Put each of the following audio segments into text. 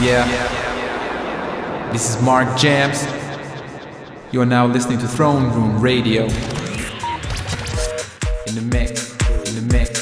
Yeah. This is Mark Jams. You are now listening to Throne Room Radio. In the mix, in the mix.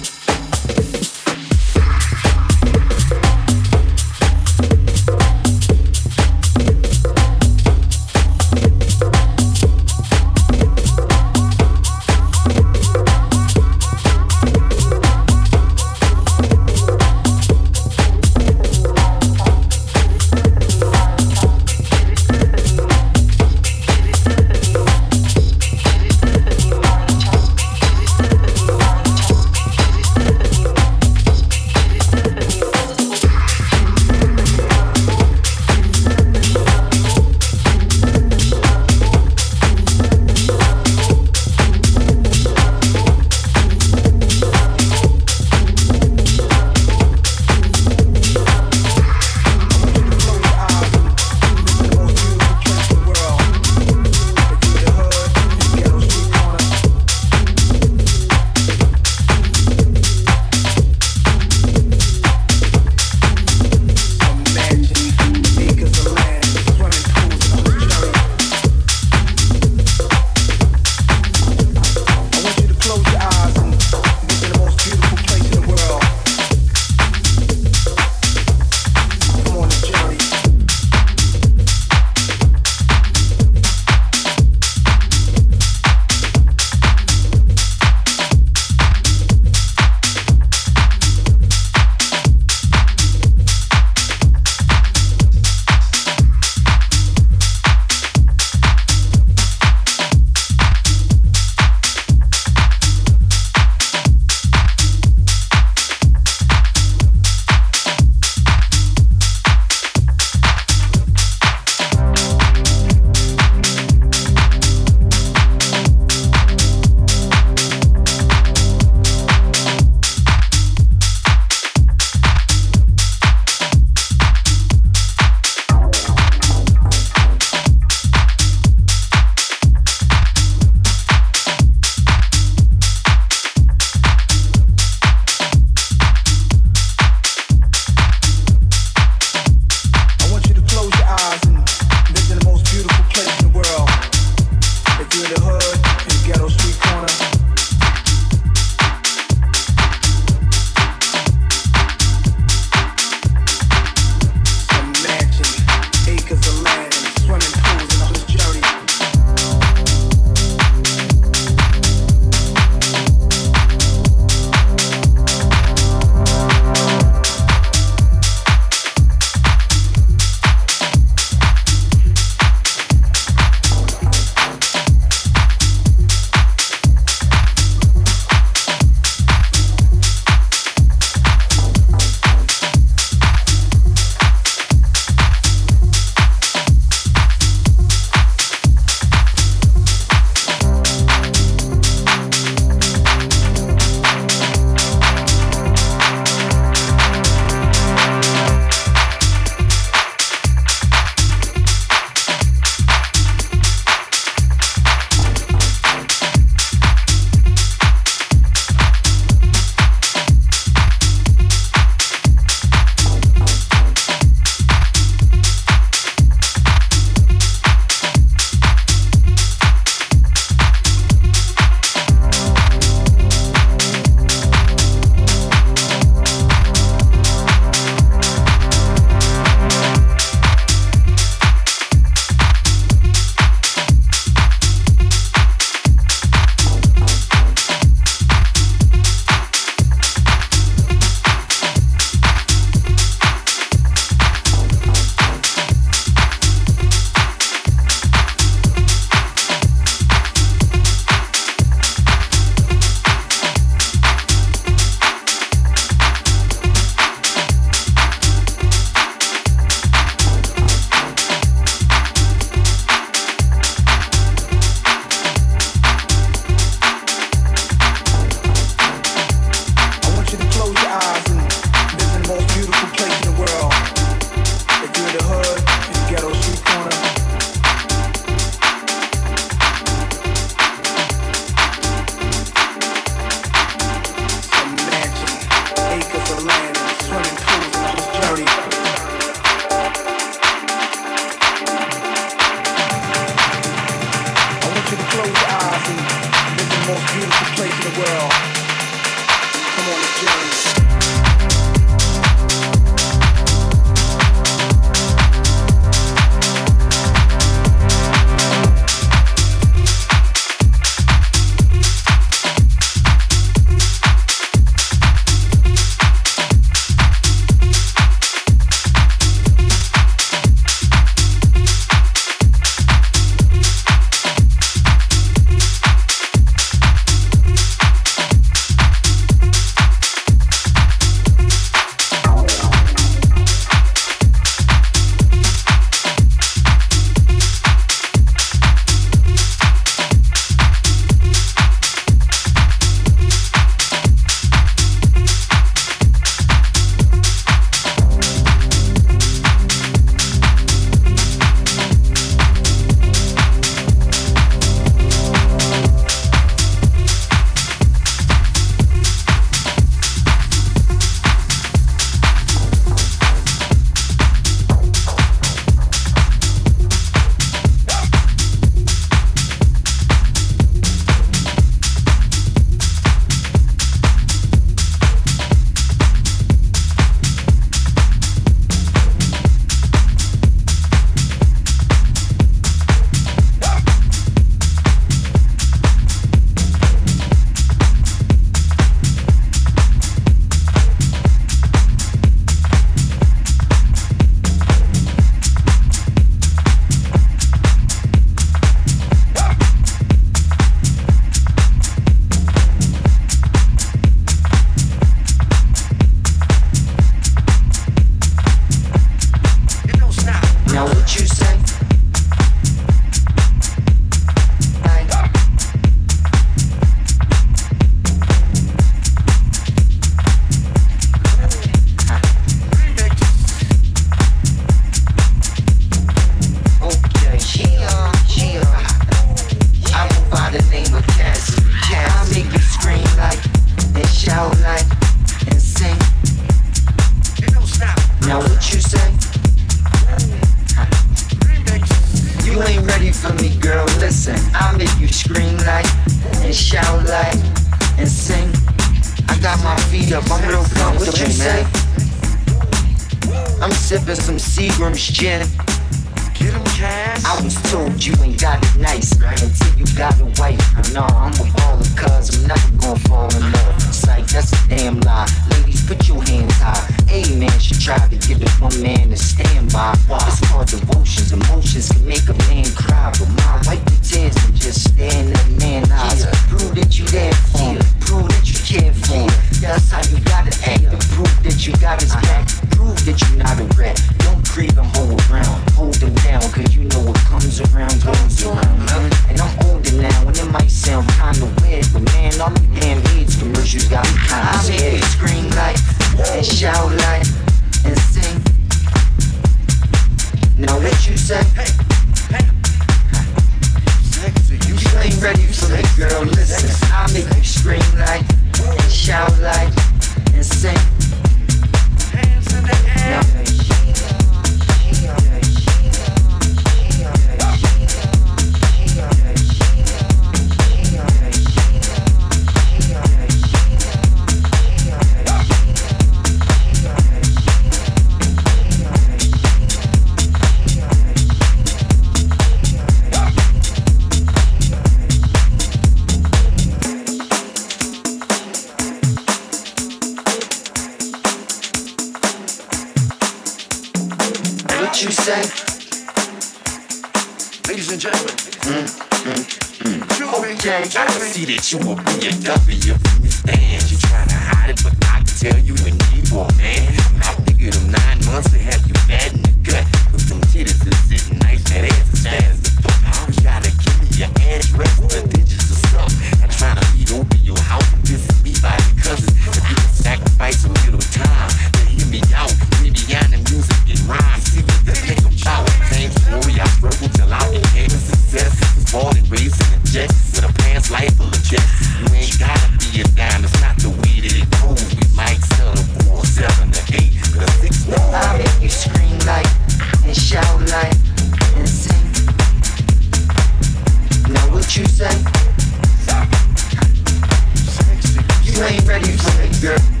Yeah.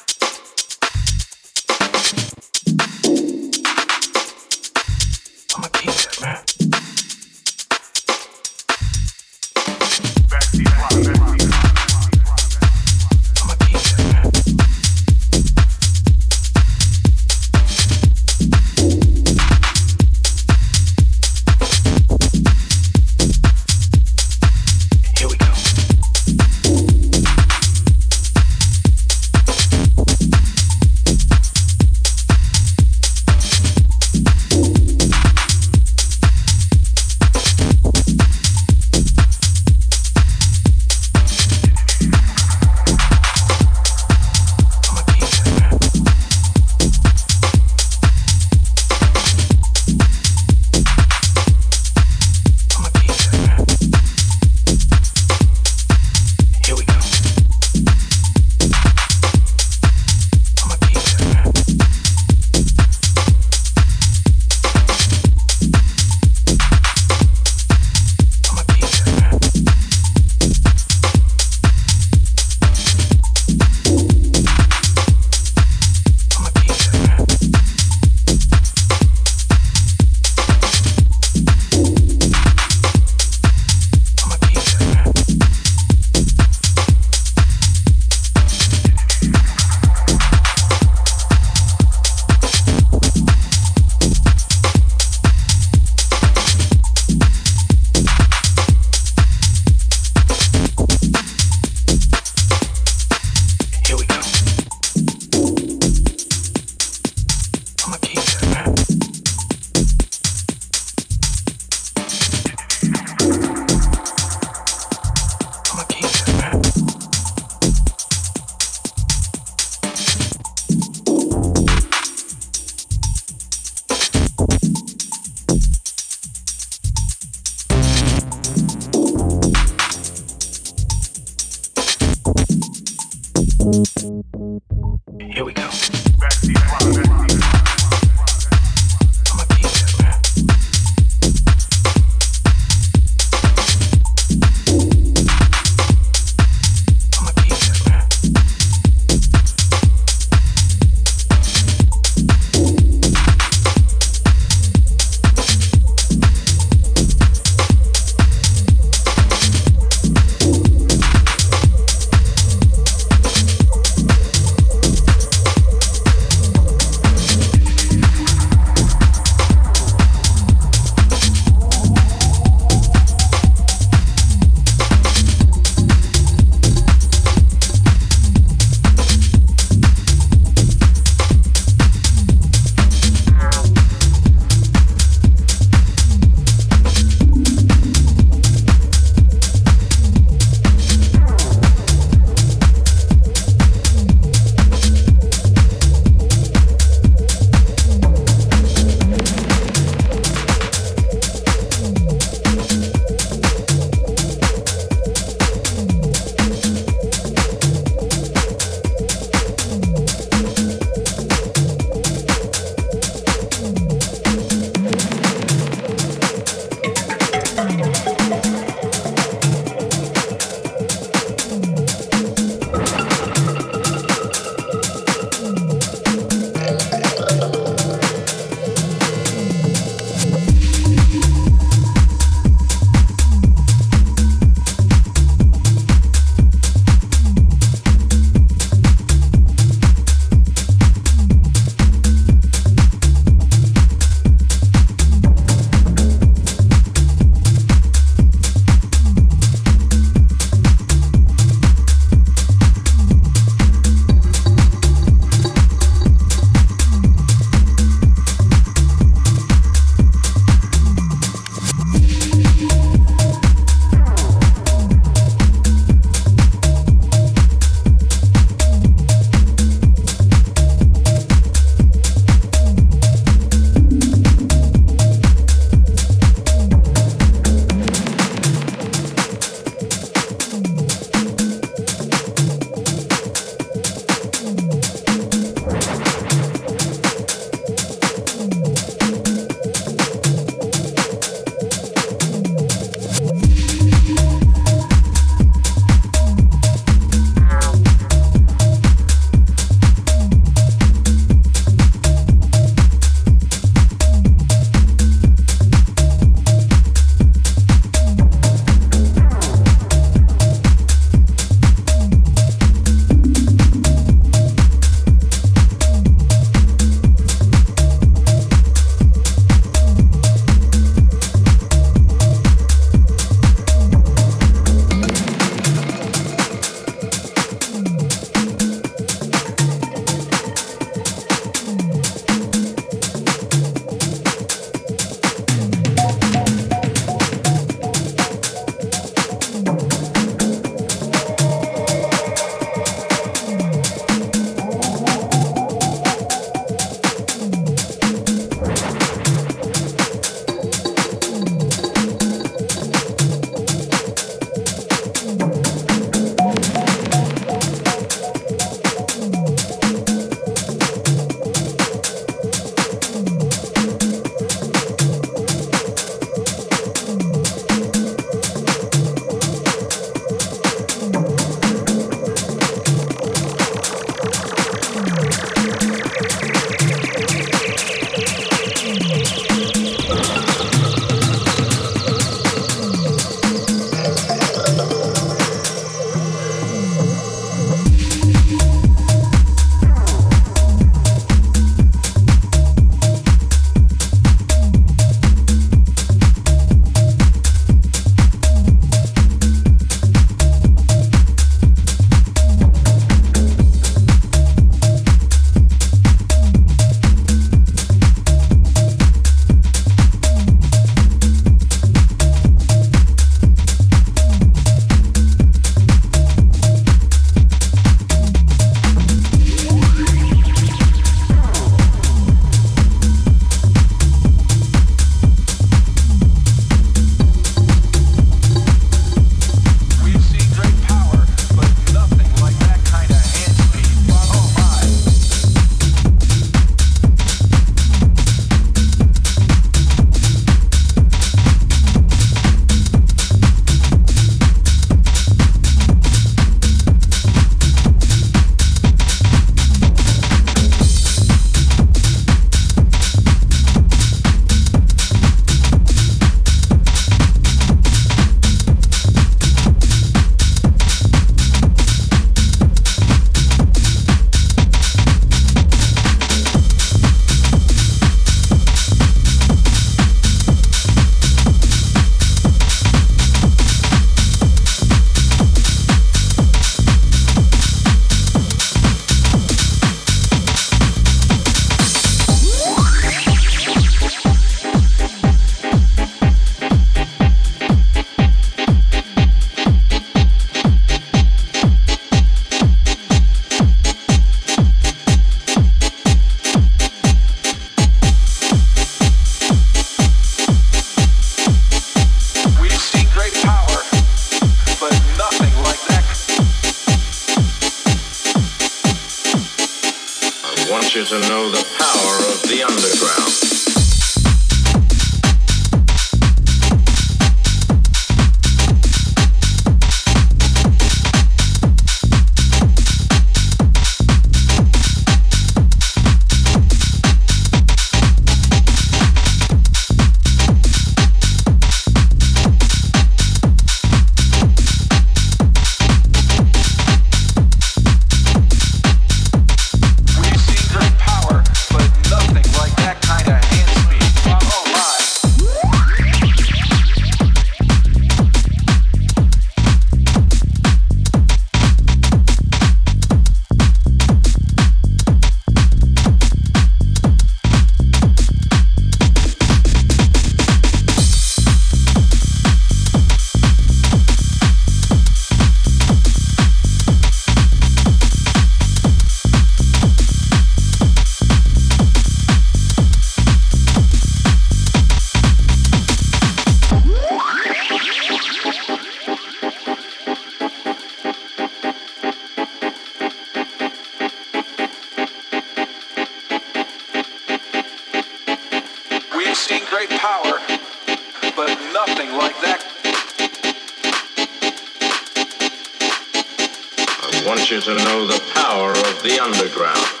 want you to know the power of the underground.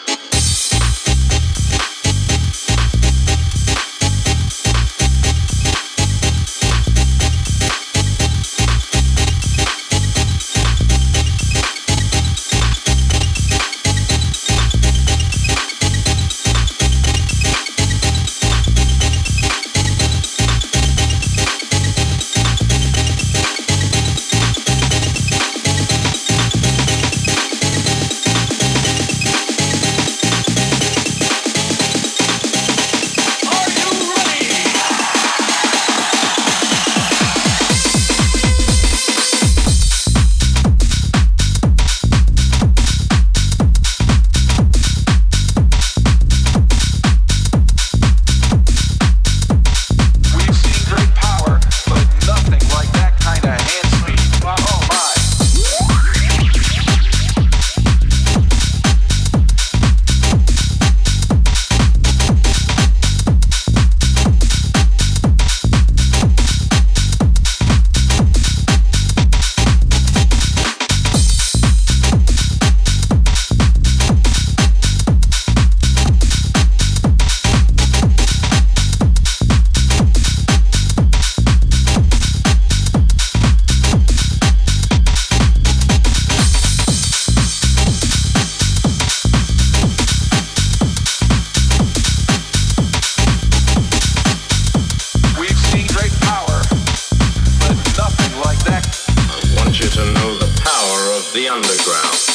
The Underground.